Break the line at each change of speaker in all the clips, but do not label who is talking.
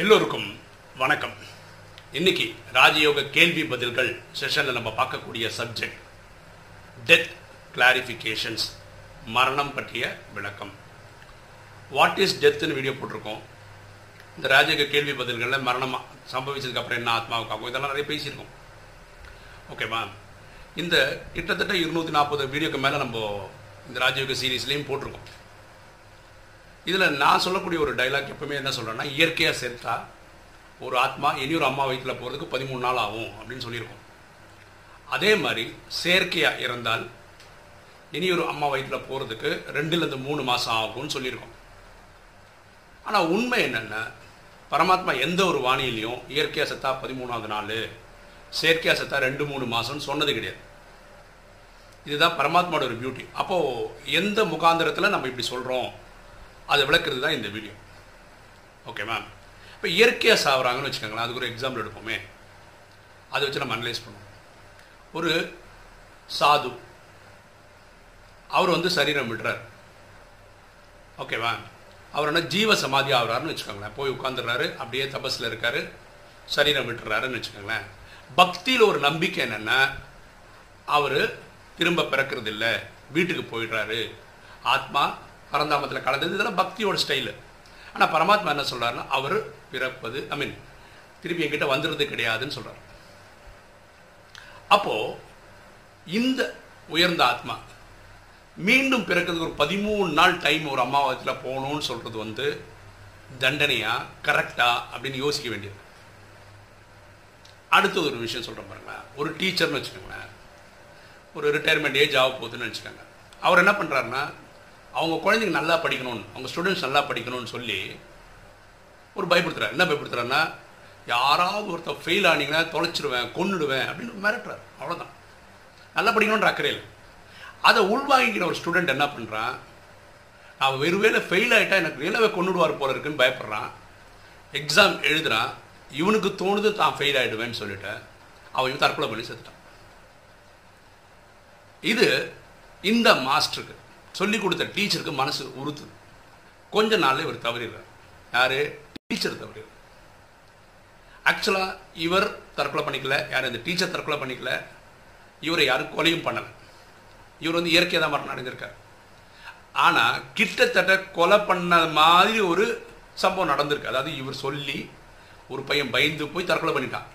எல்லோருக்கும் வணக்கம். இன்னைக்கு ராஜயோக கேள்வி பதில்கள் செஷனில் நம்ம பார்க்கக்கூடிய சப்ஜெக்ட் டெத் கிளாரிஃபிகேஷன்ஸ் மரணம் பற்றிய விளக்கம். வாட் இஸ் டெத்துன்னு வீடியோ போட்டிருக்கோம். இந்த ராஜயோக கேள்வி பதில்களில் மரணம் சம்பவிச்சதுக்கப்புறம் என்ன ஆத்மாவுக்காகும் இதெல்லாம் நிறைய பேசியிருக்கோம். ஓகேவா இந்த கிட்டத்தட்ட இருநூற்றி நாற்பது வீடியோக்கு மேலே நம்ம இந்த ராஜயோக சீரீஸ்லேயும் போட்டிருக்கோம். இதில் நான் சொல்லக்கூடிய ஒரு டைலாக் எப்பவுமே என்ன சொல்கிறேன்னா இயற்கையாக சேர்த்தா ஒரு ஆத்மா இனி ஒரு அம்மா வயிற்றில் போகிறதுக்கு பதிமூணு நாள் ஆகும் அப்படின்னு சொல்லியிருக்கோம். அதே மாதிரி செயற்கையாக இறந்தால் ஒரு அம்மா வயிற்றில் போகிறதுக்கு ரெண்டுலேருந்து மூணு மாதம் ஆகும்னு சொல்லியிருக்கோம். ஆனால் உண்மை என்னென்னா பரமாத்மா எந்த ஒரு வானிலையும் இயற்கையாக செத்தா பதிமூணாவது நாள் செயற்கையாக செத்தா ரெண்டு மூணு மாதம்னு சொன்னது கிடையாது. இதுதான் பரமாத்மாவோட ஒரு பியூட்டி அப்போது எந்த முகாந்திரத்தில் நம்ம இப்படி சொல்கிறோம் அதை விளக்குறது தான் இந்த வீடியோ ஓகே மேம் இப்போ இயற்கையாக சாப்பிட்றாங்கன்னு வச்சுக்கோங்களேன் அதுக்கு ஒரு எக்ஸாம்பிள் எடுப்போமே. அதை வச்சு நம்ம அனலைஸ் பண்ணுவோம். ஒரு சாது அவர் வந்து சரீரம் விடுறார் ஓகேவா அவர் என்ன ஜீவ சமாதி ஆகிறாருன்னு வச்சுக்கோங்களேன். போய் உட்காந்துடுறாரு அப்படியே தபஸில் இருக்காரு சரீரம் விட்டுறாருன்னு வச்சுக்கோங்களேன். பக்தியில் ஒரு நம்பிக்கை என்னென்னா அவர் திரும்ப பிறக்கிறது இல்லை வீட்டுக்கு போயிடுறாரு. ஆத்மா பரந்தாமத்தில் கலந்தது. இதெல்லாம் பக்தியோட ஸ்டைலு ஆனால் பரமாத்மா என்ன சொல்கிறாருன்னா அவர் பிறப்பது ஐ மீன் திருப்பி என்கிட்ட வந்துடுறது கிடையாதுன்னு சொல்கிறார் அப்போது இந்த உயர்ந்த ஆத்மா மீண்டும் பிறக்கிறதுக்கு ஒரு பதிமூணு நாள் டைம் ஒரு அம்மாவத்தில் போகணும்னு சொல்கிறது வந்து தண்டனையாக கரெக்டாக அப்படின்னு யோசிக்க வேண்டியது. அடுத்தது ஒரு விஷயம் சொல்கிறேன் பாருங்களேன் ஒரு டீச்சர்னு வச்சுக்கோங்களேன். ஒரு ரிட்டையர்மெண்ட் ஏஜ் ஆக போகுதுன்னு வச்சுக்கோங்க. அவர் என்ன பண்ணுறாருன்னா அவங்க குழந்தைங்க நல்லா படிக்கணும்னு அவங்க ஸ்டூடெண்ட்ஸ் நல்லா படிக்கணும்னு சொல்லி ஒரு பயப்படுத்துறாரு. என்ன பயப்படுத்துறாருன்னா யாராவது ஒருத்தர் ஃபெயில் ஆனீங்கன்னா தொலைச்சிடுவேன் கொன்னுடுவேன் அப்படின்னு மிரட்டுறாரு. அவ்வளோதான் நல்லா படிக்கணுன்ற அக்கறையில் அதை உள்வாங்கிக்கிற ஒரு ஸ்டூடெண்ட் என்ன பண்ணுறான் அவன் வெறுவேளை ஃபெயில் ஆகிட்டா எனக்கு நிலவை கொண்டுடுவார் போல இருக்குன்னு பயப்படுறான். எக்ஸாம் எழுதுறான். இவனுக்கு தோணுது தான் ஃபெயில் ஆகிடுவேன்னு சொல்லிட்டு அவன் இவன் தற்கொலை பண்ணி செத்துட்டான். இது இந்த மாஸ்டருக்கு. சொல்லி கொடுத்த டீச்சருக்கு மனசு உறுத்துது. கொஞ்ச நாள்ல இவர் தவறிடுறார். யாரு? டீச்சர் தவறிடுறார். ஆக்சுவலாக இவர் தற்கொலை பண்ணிக்கல யார்? இந்த டீச்சர் தற்கொலை பண்ணிக்கல. இவரை யாரும் கொலையும் பண்ணலை. இவர் வந்து இயற்கையாக தான் மரணம் அடைஞ்சிருக்கார். ஆனால் கிட்டத்தட்ட கொலை பண்ண மாதிரி ஒரு சம்பவம் நடந்திருக்கு. அதாவது இவர் சொல்லி ஒரு பையன் பயந்து போய் தற்கொலை பண்ணிட்டான்.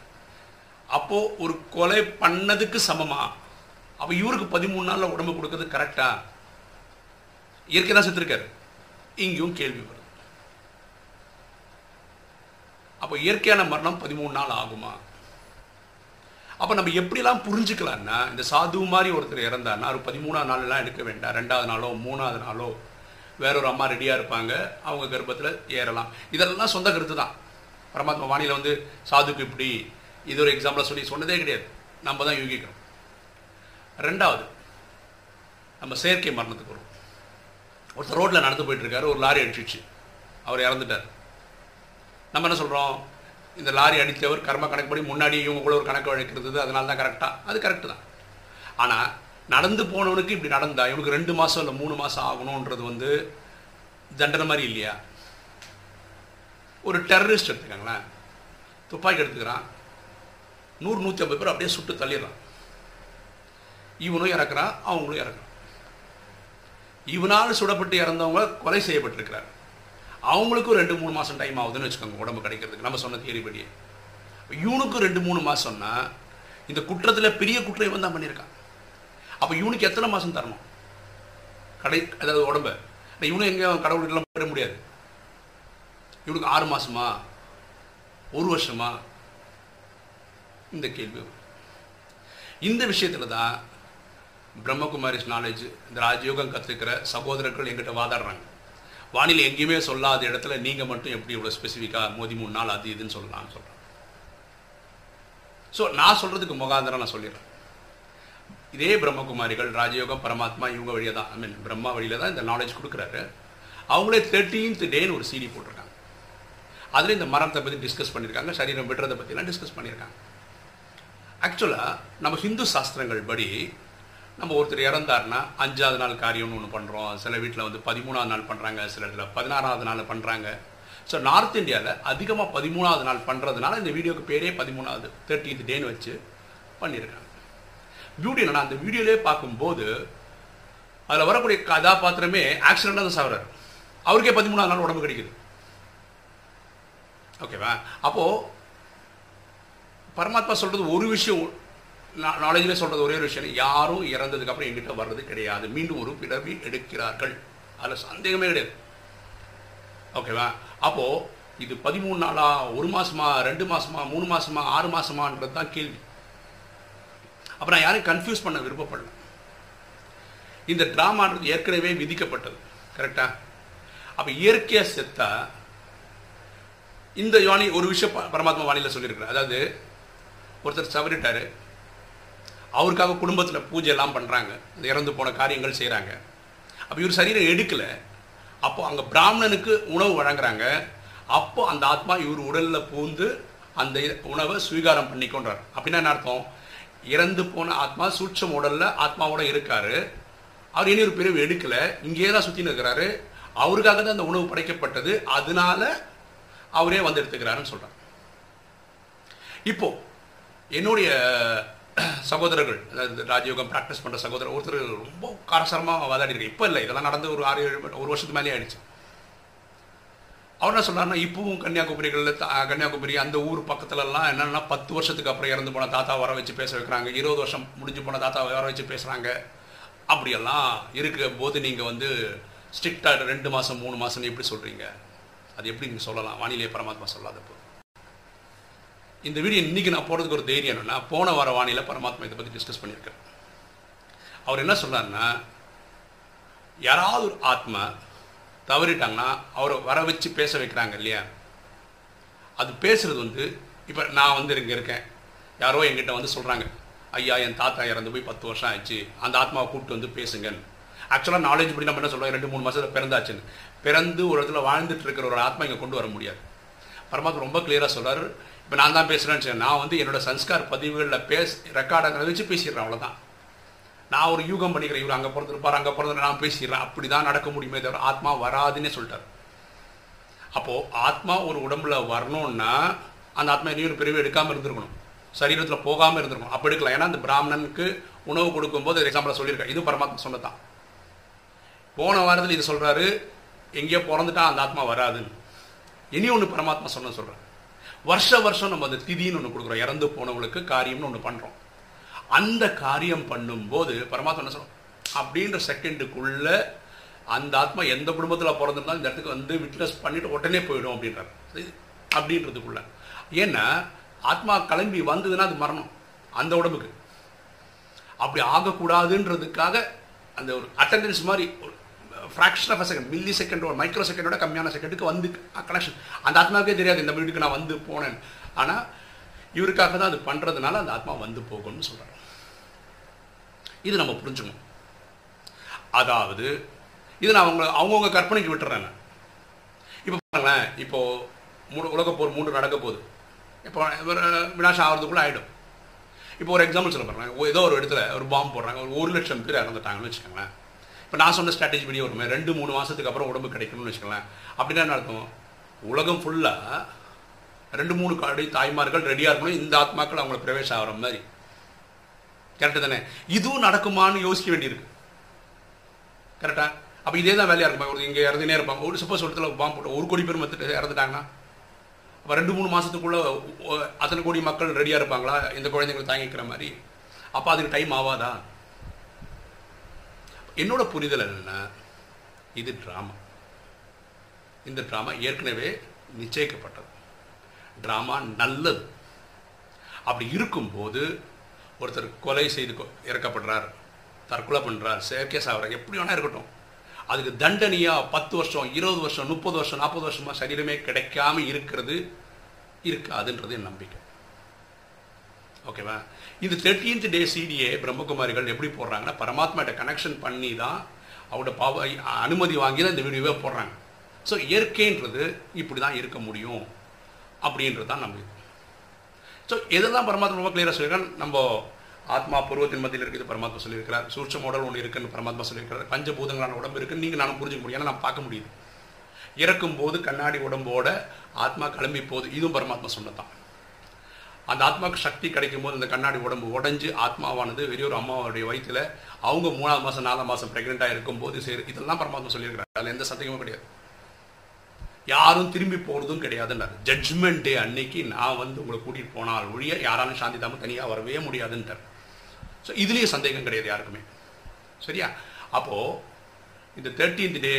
அப்போது ஒரு கொலை பண்ணதுக்கு சமமா? அப்போ இவருக்கு பதிமூணு நாளில் உடம்பு கொடுக்கறது கரெக்டா இயற்கை தான் செத்துருக்காரு. இங்கேயும் கேள்வி வருது. அப்போ இயற்கையான மரணம் பதிமூணு நாள் ஆகுமா? அப்போ நம்ம எப்படிலாம் புரிஞ்சுக்கலாம்னா இந்த சாது மாதிரி ஒருத்தர் இறந்தாருன்னா ஒரு பதிமூணாவது நாள்லாம் எடுக்க வேண்டாம். ரெண்டாவது நாளோ மூணாவது நாளோ வேற ஒரு அம்மா ரெடியாக இருப்பாங்க. அவங்க கர்ப்பத்தில் ஏறலாம். இதெல்லாம் சொந்த கருத்து தான். பரமாத்மா வாணியில் வந்து சாதுக்கு இப்படி இது ஒரு எக்ஸாம்பிளாக சொல்லி சொன்னதே கிடையாது. நம்ம தான் யூகிக்கிறோம். ரெண்டாவது நம்ம செயற்கை மரணத்துக்கு வரும் ஒருத்தர் ரோட்டில் நடந்து போயிட்டு இருக்காரு ஒரு லாரி அடிச்சிச்சு. அவர் இறந்துட்டார். நம்ம என்ன சொல்கிறோம் இந்த லாரி அடித்தவர் கர்ம கணக்குப்படி முன்னாடி இவங்க கூட ஒரு கணக்கு வழக்கிறது அதனால தான் கரெக்டாக அது கரெக்டு தான். ஆனால் நடந்து போனவனுக்கு இப்படி நடந்தா இவனுக்கு ரெண்டு மாதம் இல்லை மூணு மாதம் ஆகணுன்றது வந்து தண்டனை மாதிரி இல்லையா? ஒரு டெரரிஸ்ட் எடுத்துக்கோங்களேன். துப்பாக்கி எடுத்துக்கிறான். நூறு நூற்றி ஐம்பது பேர் அப்படியே சுட்டு தள்ளிடுறான். இவனும் இறக்குறான் அவங்களும் இறக்குறான். இவனால் சுடப்பட்டு இறந்தவங்க கொலை செய்யப்பட்டிருக்கிறார். அவங்களுக்கும் ரெண்டு மூணு மாதம் டைம் ஆகுதுன்னு வச்சுக்கோங்க உடம்பு கிடைக்கிறதுக்கு. நம்ம சொன்ன தேரிபடியே இவனுக்கும் ரெண்டு மூணு மாதம்னா இந்த குற்றத்தில் பெரிய குற்றம் இவன் தான் பண்ணியிருக்கான். அப்போ இவனுக்கு எத்தனை மாதம் தரணும்? கடை அதாவது உடம்ப. இவனும் எங்கே கடவுள்கிட்டலாம் பெற முடியாது. இவனுக்கு ஆறு மாதமா ஒரு வருஷமா? இந்த கேள்வி இந்த விஷயத்தில் தான் பிரம்மகுமாரிஸ் நாலேஜ் இந்த ராஜயோகம் கற்றுக்கிற சகோதரர்கள் எங்கிட்ட வாதாடுறாங்க. வானிலை எங்கேயுமே சொல்லாத இடத்துல நீங்கள் மட்டும் எப்படி இவ்வளோ ஸ்பெசிஃபிக்காக மோதி மூணு நாள் அது இதுன்னு சொல்லலாம்னு சொல்கிறேன் ஸோ நான் சொல்கிறதுக்கு முகாந்திரம் நான் சொல்லிடுறேன். இதே பிரம்மகுமாரிகள் ராஜயோகம் பரமாத்மா இவங்க வழியாக தான் ஐ மீன் பிரம்மா வழியில் தான் இந்த நாலேஜ் கொடுக்குறாரு. அவங்களே தேர்ட்டீன்த் டேன்னு ஒரு சீடி போட்டிருக்காங்க. அதில் இந்த மரத்தை பற்றி டிஸ்கஸ் பண்ணியிருக்காங்க சரீரம் விடுறதை பற்றிலாம் டிஸ்கஸ் பண்ணியிருக்காங்க. ஆக்சுவலாக நம்ம ஹிந்து சாஸ்திரங்கள் படி நம்ம ஒருத்தர் இறந்தாருன்னா அஞ்சாவது நாள் காரியம்னு ஒன்று பண்ணுறோம் சில வீட்டில் வந்து பதிமூணாவது நாள் பண்ணுறாங்க சில இடத்துல பதினாறாவது நாள் பண்ணுறாங்க ஸோ நார்த் இந்தியாவில் அதிகமாக பதிமூணாவது நாள் பண்ணுறதுனால இந்த வீடியோக்கு பேரே பதிமூணாவது தேர்ட்டீன்த் டேன்னு வச்சு பண்ணியிருக்காங்க பியூட்டி என்னன்னா அந்த வீடியோலே பார்க்கும்போது அதில் வரக்கூடிய கதாபாத்திரமே ஆக்சிடென்டாக தான் சாகுறாரு அவருக்கே பதிமூணாவது நாள் உடம்பு கிடைக்குது. ஓகேவா அப்போது பரமாத்மா சொல்கிறது ஒரு விஷயம் நாலேஜில் சொல்கிறது ஒரே ஒரு விஷயம். யாரும் இறந்ததுக்கு அப்புறம் எங்கிட்ட வர்றது கிடையாது. மீண்டும் ஒரு பிறவி எடுக்கிறார்கள். அதில் சந்தேகமே கிடையாது. ஓகேவா? அப்போது இது பதிமூணு நாளா ஒரு மாசமா ரெண்டு மாதமா மூணு மாதமா ஆறு மாதமான்றது தான் கேள்வி. அப்போ நான் யாரையும் கன்ஃபியூஸ் பண்ண விருப்பப்படல. இந்த ட்ராமான்றது ஏற்கனவே விதிக்கப்பட்டது. கரெக்டா அப்போ இயற்கையாக செத்தா இந்த யானி ஒரு விஷயம் ப- பரமாத்மா வானியில் சொல்லியிருக்கிறார். அதாவது ஒருத்தர் சவரிட்டார் அவருக்காக குடும்பத்தில் பூஜை எல்லாம் பண்ணுறாங்க இறந்து போன காரியங்கள் செய்கிறாங்க அப்போ இவர் சரீரம் எடுக்கலை. அப்போ அங்கே பிராமணனுக்கு உணவு வழங்குறாங்க. அப்போ அந்த ஆத்மா இவர் உடலில் பூந்து அந்த உணவை சுவீகாரம் பண்ணிக்கொண்டார். அப்படின்னா என்ன அர்த்தம்? இறந்து போன ஆத்மா சூட்சம் உடலில் ஆத்மாவோட இருக்கார். அவர் இனி ஒரு பிரிவு எடுக்கலை. இங்கேயே தான் சுற்றின்னு இருக்கிறாரு. அவருக்காக தான் அந்த உணவு படைக்கப்பட்டது. அதனால அவரே வந்து எடுத்துக்கிறாருன்னு சொல்கிறார் இப்போ என்னுடைய சகோதரர்கள் அதாவது ராஜயோகம் ப்ராக்டிஸ் பண்ணுற சகோதரர் ஒருத்தர் ரொம்ப காரசாரமாக வாதாடி இப்போ இல்லை இதெல்லாம் நடந்து ஒரு ஆறு ஏழு ஒரு வருஷத்துக்கு மேலே ஆயிடுச்சு. அவர் என்ன சொல்றாருன்னா இப்பவும் கன்னியாகுமரிகளில் கன்னியாகுமரி அந்த ஊர் பக்கத்துலலாம் என்னென்னா பத்து வருஷத்துக்கு அப்புறம் இறந்து போன தாத்தா வர வச்சு பேச வைக்கிறாங்க. இருபது வருஷம் முடிஞ்சு போன தாத்தா வர வச்சு பேசுறாங்க. அப்படியெல்லாம் இருக்கிற போது நீங்கள் வந்து ஸ்ட்ரிக்டாக ரெண்டு மாதம் மூணு மாதம்னு எப்படி சொல்கிறீங்க அது எப்படி நீங்கள் சொல்லலாம்? வானிலை பரமாத்மா சொல்லாதப்போ. இந்த வீடியோ இன்னைக்கு நான் போடுறதுக்கு ஒரு தைரியம் என்னன்னா போன வார வானிலை பரமாத்மா இதை பற்றி டிஸ்கஸ் பண்ணியிருக்கேன் அவர் என்ன சொல்றாருன்னா யாராவது ஒரு ஆத்மா தவறிட்டாங்கன்னா அவரை வர வச்சு பேச வைக்கிறாங்க இல்லையா? அது பேசுறது வந்து இப்போ நான் வந்து இங்கே இருக்கேன். யாரோ என்கிட்ட வந்து சொல்கிறாங்க ஐயா என் தாத்தா இறந்து போய் பத்து வருஷம் ஆயிடுச்சு. அந்த ஆத்மாவை கூப்பிட்டு வந்து பேசுங்க ஆக்சுவலாக நாலேஜ் படி நம்ம என்ன சொல்றோம்? ரெண்டு மூணு மாதத்தில் பிறந்தாச்சுன்னு. பிறந்து ஒரு இடத்துல வாழ்ந்துட்டு இருக்கிற ஒரு ஆத்மா இங்கே கொண்டு வர முடியாது. பரமாத்மா ரொம்ப கிளியராக சொல்கிறார் இப்போ நான் தான் பேசுகிறேன்னு நான் வந்து என்னோட சன்ஸ்கார் பதிவுகளில் பேச ரெக்கார்டுங்கிறத வச்சு பேசிடுறேன் அவ்வளோதான் நான் ஒரு யூகம் பண்ணிக்கிறேன். இவர் அங்கே பிறந்திருப்பார் அங்கே பிறந்து நான் பேசிடுறேன். அப்படி தான் நடக்க முடியுமே தவிர ஆத்மா வராதுன்னே சொல்லிட்டார். அப்போது ஆத்மா ஒரு உடம்புல வரணும்னா அந்த ஆத்மா இனியும் ஒரு பிரிவு எடுக்காமல் இருந்திருக்கணும். சரீரத்தில் போகாமல் இருந்திருக்கணும். அப்போ எடுக்கலாம் ஏன்னா அந்த பிராமணனுக்கு உணவு கொடுக்கும்போது எக்ஸாம்பிளாக சொல்லியிருக்கேன் இது பரமாத்மா சொன்னதான் போன வாரத்தில் இது சொல்கிறாரு எங்கேயோ பிறந்துட்டா அந்த ஆத்மா வராதுன்னு. இனி ஒன்று பரமாத்மா சொன்ன சொல்கிறேன் வருஷ வருஷம் நம்ம அந்த திதின்னு ஒன்று கொடுக்குறோம். இறந்து போனவங்களுக்கு காரியம்னு ஒன்று பண்ணுறோம் அந்த காரியம் பண்ணும்போது பரமாத்மா என்ன சொல்கிறோம் அப்படின்ற செகண்டுக்குள்ள அந்த ஆத்மா எந்த குடும்பத்தில் பிறந்திருந்தாலும் இந்த இடத்துக்கு வந்து விட்னஸ் பண்ணிட்டு உடனே போயிடும் அப்படின்றார். அப்படின்றதுக்குள்ள. ஏன்னா ஆத்மா கிளம்பி வந்ததுன்னா அது மரணம். அந்த உடம்புக்கு. அப்படி ஆகக்கூடாதுன்றதுக்காக அந்த ஒரு அட்டெண்டன்ஸ் மாதிரி ஒரு fraction of second millisecond மைக்ரோ செகண்டோட கம்மியான செகண்டுக்கு வந்து கனெக்ஷன் அந்த ஆத்மாவுக்கே தெரியாது இந்த வீட்டுக்கு நான் வந்து போனேன். ஆனால் இவருக்காக தான் அது பண்ணுறதுனால அந்த ஆத்மா வந்து போகும்னு சொல்கிறார் இது நம்ம புரிஞ்சுக்கணும். அதாவது இது நான் அவங்க அவங்கவுங்க கற்பனைக்கு விட்டுறேன் இப்போ பாருங்களேன் இப்போது மூணு உலகப்போர் மூன்று நடக்க போகுது. இப்போ இவர் வினாசம் ஆகிறதுக்குள்ளே ஆகிடும் இப்போ ஒரு எக்ஸாம்பிள் சொல்ல பாருங்க ஏதோ ஒரு இடத்துல ஒரு பாம்பு போடுறாங்க ஒரு ஒரு லட்சம் பேர் இறந்துட்டாங்கன்னு வச்சுக்கோங்களேன். இப்போ நான் சொன்ன ஸ்ட்ராட்டஜி படி ஒரு ரெண்டு மூணு மாதத்துக்கு அப்புறம் உடம்பு கிடைக்கணும்னு வச்சுக்கோங்களேன். அப்படின்னா என்ன அர்த்தம்? உலகம் ஃபுல்லாக ரெண்டு மூணு காடி தாய்மார்கள் ரெடியாக இருக்கணும் இந்த ஆத்மாக்கள் அவங்கள பிரவேசம் ஆகிற மாதிரி. கரெக்டு தானே? இதுவும் நடக்குமான்னு யோசிக்க வேண்டியிருக்கு. கரெக்டாக அப்போ இதே தான் வேலையாக இருக்கும்? ஒரு இங்கே இறந்துனே இருப்பாங்க. ஒரு சப்போஸ் ஒரு இடத்துல பாம்பு போட்டு ஒரு கோடி பேர் மத்துட்டு இறந்துட்டாங்கன்னா அப்போ ரெண்டு மூணு மாதத்துக்குள்ளே அத்தனை கோடி மக்கள் ரெடியாக இருப்பாங்களா? இந்த குழந்தைங்களை தாங்கிக்கிற மாதிரி. அப்போ அதுக்கு டைம் ஆகாதா? என்னோட புரிதல் என்னென்னா இது ட்ராமா இந்த ட்ராமா ஏற்கனவே நிச்சயிக்கப்பட்டது. ட்ராமா நல்லது. அப்படி இருக்கும்போது ஒருத்தர் கொலை செய்து கொ- இறக்கப்படுறார் தற்கொலை பண்ணுறார் செயற்கை சாவறார் எப்படி வேணால் இருக்கட்டும். அதுக்கு தண்டனையாக பத்து வருஷம் இருபது வருஷம் முப்பது வருஷம் நாற்பது வருஷமாக சரீரமே கிடைக்காம இருக்கிறது இருக்காதுன்றது என் நம்பிக்கை. ஓகேவா இந்த தேர்ட்டீன்த் டே சிடிஏ பிரம்மகுமாரிகள் எப்படி போடுறாங்கன்னா பரமாத்மாட்ட கனெக்ஷன் பண்ணி தான் அவரோட பாவ அனுமதி வாங்கி தான் இந்த வீடியோவே போடுறாங்க. ஸோ இயற்கைன்றது இப்படி தான் இருக்க முடியும் அப்படின்றது தான் நம்பிக்கை ஸோ எதெல்லாம் பரமாத்மா ரொம்ப கிளியராக சொல்லியிருக்காரு நம்ம ஆத்மா பூர்வத்தின் மத்தியில் இருக்குது பரமாத்மா சொல்லியிருக்கிறார். சூட்ச உடல் ஒன்று இருக்குன்னு பரமாத்மா சொல்லியிருக்கிறார். பஞ்சபூதங்களான உடம்பு இருக்குன்னு நீங்கள் நானும் புரிஞ்சுக்க முடியும். ஏன்னா நான் பார்க்க முடியுது. இறக்கும் போது கண்ணாடி உடம்போட ஆத்மா கிளம்பி போகுது இதுவும் பரமாத்மா சொன்னதான் அந்த ஆத்மாவுக்கு சக்தி கிடைக்கும் போது அந்த கண்ணாடி உடம்பு உடஞ்சு ஆத்மாவானது வெறிய ஒரு அம்மாவுடைய வயிற்றுல அவங்க மூணாவது மாதம் நாலாம் மாதம் ப்ரெக்னெண்ட்டாக இருக்கும்போது சரி இதெல்லாம் பரமாத்மா சொல்லியிருக்கிறார். அதில் எந்த சந்தேகமும் கிடையாது. யாரும் திரும்பி போகிறதும் கிடையாதுன்றார். ஜட்ஜ்மெண்ட் டே அன்னைக்கு நான் வந்து உங்களை கூட்டிகிட்டு போனால் ஒழிய யாராலும் சாந்தி தாமல் தனியாக வரவே முடியாதுன்றார். ஸோ இதுலேயும் சந்தேகம் கிடையாது யாருக்குமே. சரியா? அப்போது இந்த தேர்ட்டீன்த் டே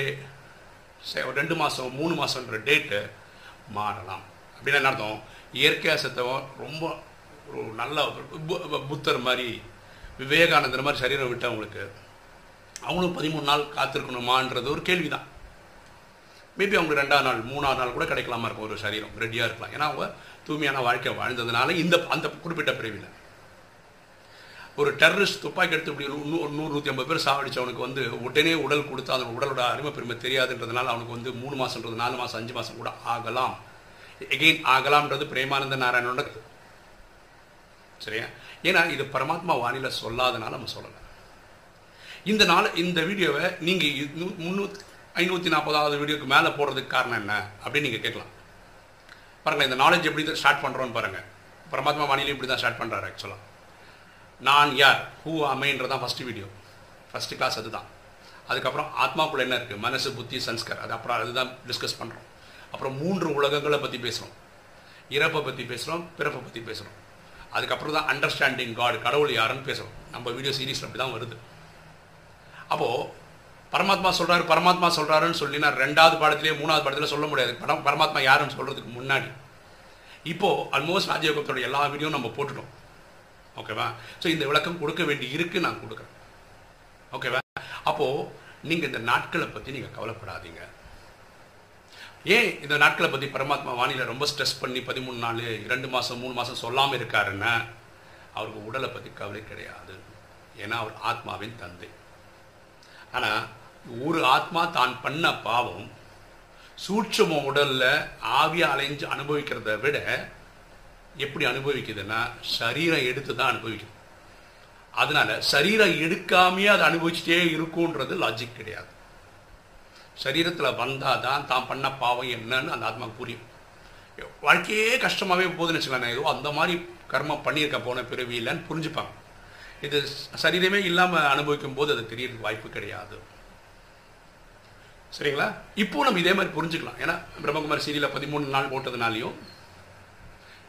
ரெண்டு மாதம் மூணு மாதம்ன்ற டேட்டு மாறலாம். அப்படின்னா என்ன அர்த்தம்? இயற்கையாக செத்தவன் ரொம்ப ஒரு நல்ல புத்தர் மாதிரி விவேகானந்தர் மாதிரி சரீரம் விட்டவங்களுக்கு அவங்களும் பதிமூணு நாள் காத்திருக்கணுமான்றது ஒரு கேள்வி தான் மேபி அவங்க ரெண்டாவது நாள் மூணாவது நாள் கூட கிடைக்கலாமா இருக்கும் ஒரு சரீரம். ரெடியாக இருக்கலாம். ஏன்னா அவங்க தூய்மையான வாழ்க்கை வாழ்ந்ததுனால இந்த அந்த குறிப்பிட்ட பிரிவில். ஒரு டெரரிஸ்ட் துப்பாக்கி எடுத்து இப்படி நூறு நூற்றி ஐம்பது பேர் சாவடிச்சவனுக்கு வந்து உடனே உடல் கொடுத்து அந்த உடலோட அருமை பெருமை தெரியாதுன்றதுனால அவனுக்கு வந்து மூணு மாதன்றது நாலு மாதம் அஞ்சு மாதம் கூட ஆகலாம். எகெயின் ஆகலாம்ன்றது பிரேமானந்த நாராயணோட சரியா? ஏன்னா இது பரமாத்மா வானிலை சொல்லாதனால நம்ம சொல்லலை. இந்த நாள் இந்த வீடியோவை நீங்கள் முந்நூற்றி ஐநூற்றி நாற்பதாவது வீடியோக்கு மேலே போடுறதுக்கு காரணம் என்ன? அப்படின்னு நீங்கள் கேட்கலாம். பாருங்கள் இந்த நாலேஜ் எப்படி தான் ஸ்டார்ட் பண்ணுறோன்னு பாருங்கள் பரமாத்மா வானிலையும் இப்படி தான் ஸ்டார்ட் பண்ணுறாரு ஆக்சுவலாக நான் யார்? ஹூ அமைன்றதான் ஃபஸ்ட்டு வீடியோ ஃபஸ்ட்டு கிளாஸ் அதுதான். அதுக்கப்புறம் ஆத்மாக்குள்ள என்ன இருக்குது மனசு புத்தி சன்ஸ்கர் அது அப்புறம் அதுதான் டிஸ்கஸ் பண்ணுறோம் அப்புறம் மூன்று உலகங்களை பற்றி பேசுகிறோம் இறப்பை பற்றி பேசுகிறோம் பிறப்பை பற்றி பேசுகிறோம் அதுக்கப்புறம் தான் அண்டர்ஸ்டாண்டிங் காட் கடவுள் யாருன்னு பேசுகிறோம் நம்ம வீடியோ சீரீஸில் அப்படி தான் வருது. அப்போது பரமாத்மா சொல்கிறாரு பரமாத்மா சொல்கிறாருன்னு சொல்லி நான் ரெண்டாவது பாடத்திலே மூணாவது பாடத்தில் சொல்ல முடியாது. படம் பரமாத்மா யாருன்னு சொல்கிறதுக்கு முன்னாடி. இப்போது ஆல்மோஸ்ட் ராஜயோகத்தோட எல்லா வீடியோவும் நம்ம போட்டுட்டோம். ஓகேவா ஸோ இந்த விளக்கம் கொடுக்க வேண்டி இருக்குது நான் கொடுக்குறேன். ஓகேவா அப்போது நீங்கள் இந்த நாட்களை பற்றி நீங்கள் கவலைப்படாதீங்க. ஏன் இந்த நாட்களை பற்றி பரமாத்மா வானிலை ரொம்ப ஸ்ட்ரெஸ் பண்ணி பதிமூணு நாள் இரண்டு மாதம் மூணு மாதம் சொல்லாமல் இருக்காருன்னா அவருக்கு உடலை பற்றி கவலை கிடையாது. ஏன்னா அவர் ஆத்மாவின் தந்தை. ஆனால் ஒரு ஆத்மா தான் பண்ண பாவம் சூட்சம உடலில் ஆவியை அலைஞ்சு அனுபவிக்கிறத விட எப்படி அனுபவிக்குதுன்னா சரீரம் எடுத்து தான் அனுபவிக்குது. அதனால சரீரம் எடுக்காமையே அதை அனுபவிச்சுட்டே இருக்கும்ன்றது லாஜிக் கிடையாது. சரீரத்தில் வந்தால் தான் தான் பண்ண பாவம் என்னன்னு அந்த ஆத்மாவுக்கு புரியும். வாழ்க்கையே கஷ்டமாகவே போகுதுன்னு வச்சுக்கலாம் ஏதோ அந்த மாதிரி கர்மம் பண்ணியிருக்கேன் போன பிறவி இல்லைன்னு புரிஞ்சுப்பாங்க. இது சரீரமே இல்லாமல் அனுபவிக்கும் போது அது தெரியறதுக்கு வாய்ப்பு கிடையாது. சரிங்களா? இப்போ நம்ம இதே மாதிரி புரிஞ்சுக்கலாம். ஏன்னா பிரம்மகுமார் சீரியலில் பதிமூணு நாள் போட்டதுனாலையும்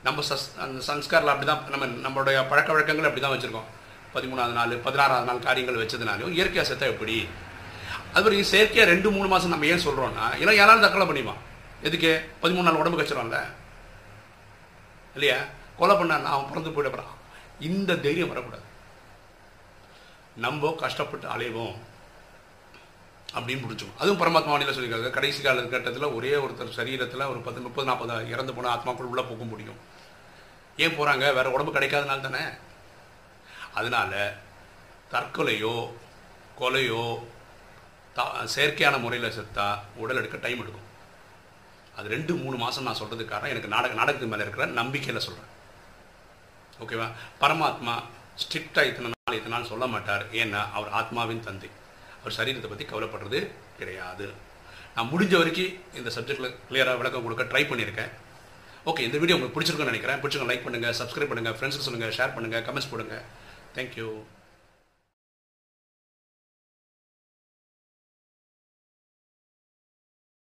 நம்ம சஸ் அந்த சன்ஸ்காரில் அப்படி தான் நம்ம நம்மளுடைய பழக்க வழக்கங்கள் அப்படி தான் வச்சுருக்கோம். பதிமூணாவது நாள் பதினாறாவது நாள் காரியங்கள் வச்சதுனாலையும் இயற்கையாக செத்தா எப்படி? அது வரைக்கும் செயற்கையாக ரெண்டு மூணு மாதம் நம்ம ஏன் சொல்கிறோன்னா ஏன்னா யாராலும் தற்கொலை பண்ணிவான் எதுக்கு? பதிமூணு நாள் உடம்பு கச்சிடும்ல இல்லையா? கொலை பண்ணான் அவன் பிறந்து போயிடப்படுறான் இந்த தைரியம் வரக்கூடாது. நம்ம கஷ்டப்பட்டு அலைவோம். அப்படின்னு முடிச்சோம் அதுவும் பரமாத்மா வாணியில் சொல்லியிருக்காங்க கடைசி கால கட்டத்தில் ஒரே ஒருத்தர் சரீரத்தில் ஒரு பத்து முப்பது நாற்பது இறந்து போன ஆத்மாக்குள் உள்ளே போக முடியும். ஏன் போகிறாங்க வேற உடம்பு கிடைக்காதனால தானே. அதனால தற்கொலையோ கொலையோ தா செயற்கையான முறையில் செத்தா உடல் எடுக்க டைம் எடுக்கும். அது ரெண்டு மூணு மாதம் நான் சொல்கிறதுக்கு காரணம் எனக்கு நாடக நாடகத்து மேலே இருக்கிற நம்பிக்கையில் சொல்கிறேன் ஓகேவா பரமாத்மா ஸ்ட்ரிக்டாக இத்தனை நாள் இத்தனை நாள் சொல்ல மாட்டார். ஏன்னா அவர் ஆத்மாவின் தந்தை. அவர் சரீரத்தை பற்றி கவலைப்படுறது கிடையாது. நான் முடிஞ்ச வரைக்கும் இந்த சப்ஜெக்டில் கிளியராக விளக்கம் கொடுக்க ட்ரை பண்ணியிருக்கேன். ஓகே இந்த வீடியோ உங்களுக்கு பிடிச்சிருக்குன்னு நினைக்கிறேன். பிடிச்சிருக்க லைக் பண்ணுங்கள் சப்ஸ்கிரைப் பண்ணுங்கள் ஃப்ரெண்ட்ஸுக்கு சொல்லுங்கள் ஷேர் பண்ணுங்கள் கமெண்ட்ஸ் போடுங்க. தேங்க்யூ